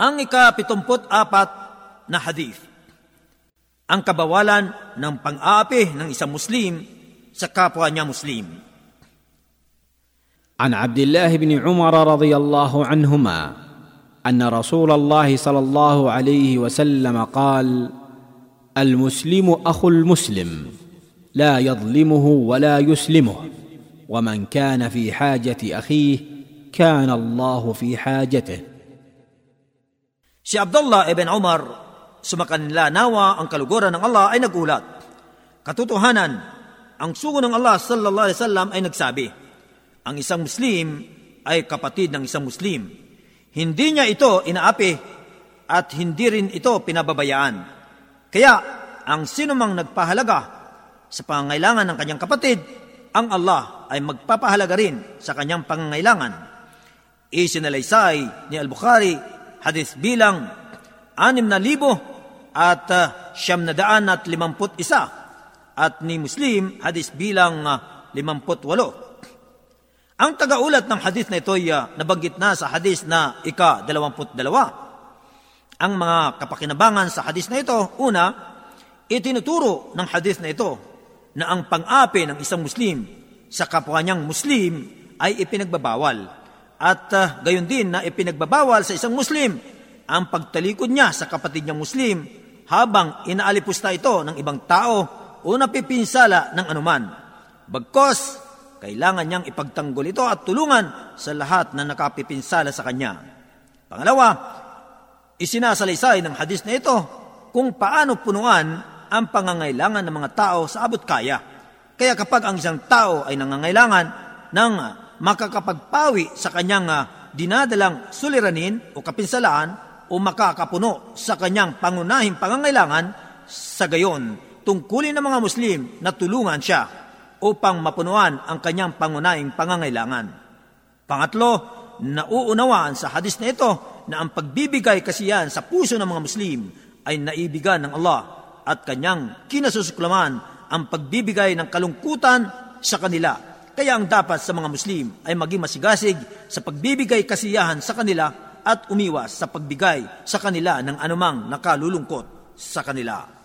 Ang ika-74 na hadith. Ang kabawalan ng pang-aapi ng isang Muslim sa kapwa niya Muslim. عن عبد الله بن عمر رضي الله عنهما ان رسول الله صلى الله عليه وسلم قال المسلم اخو المسلم لا يظلمه ولا يسلمه ومن كان في حاجة اخيه كان الله في حاجته Si Abdullah ibn Umar, sumakanila nawa ang kaluguran ng Allah ay nagulat. Katotohanan, ang sugo ng Allah sallallahu alaihi wasallam ay nagsabi, ang isang Muslim ay kapatid ng isang Muslim. Hindi niya ito inaapi at hindi rin ito pinababayaan. Kaya, ang sinumang nagpahalaga sa pangangailangan ng kanyang kapatid, ang Allah ay magpapahalaga rin sa kanyang pangangailangan. Isinalaysay ni Al-Bukhari, hadith bilang anim na libo at uh, siyam na daan at limamput isa at ni Muslim hadith bilang uh, limamput walo. Ang tagaulat ng hadith na ito ay uh, nabanggit na sa hadith na ika-dalawamput dalawa. Ang mga kapakinabangan sa hadith na ito, una, itinuturo ng hadith na ito na ang pang-api ng isang Muslim sa kapwa niyang Muslim ay ipinagbabawal. At uh, gayon din na ipinagbabawal sa isang Muslim ang pagtalikod niya sa kapatid niyang Muslim habang inaalipusta ito ng ibang tao o napipinsala ng anuman. Bagkos, kailangan niyang ipagtanggol ito at tulungan sa lahat na nakapipinsala sa kanya. Pangalawa, isinasalaysay ng hadis na ito kung paano punuan ang pangangailangan ng mga tao sa abot kaya. Kaya kapag ang isang tao ay nangangailangan ng makakapagpawi sa kanyang ah, dinadalang suliranin o kapinsalaan o makakapuno sa kanyang pangunahing pangangailangan, sa gayon, tungkulin ng mga Muslim na tulungan siya upang mapunuan ang kanyang pangunahing pangangailangan. Pangatlo, nauunawaan sa hadis na ito na ang pagbibigay kasiyan sa puso ng mga Muslim ay naibigan ng Allah at kanyang kinasusuklaman ang pagbibigay ng kalungkutan sa kanila. Kaya ang dapat sa mga Muslim ay maging masigasig sa pagbibigay kasiyahan sa kanila at umiwas sa pagbigay sa kanila ng anumang nakalulungkot sa kanila.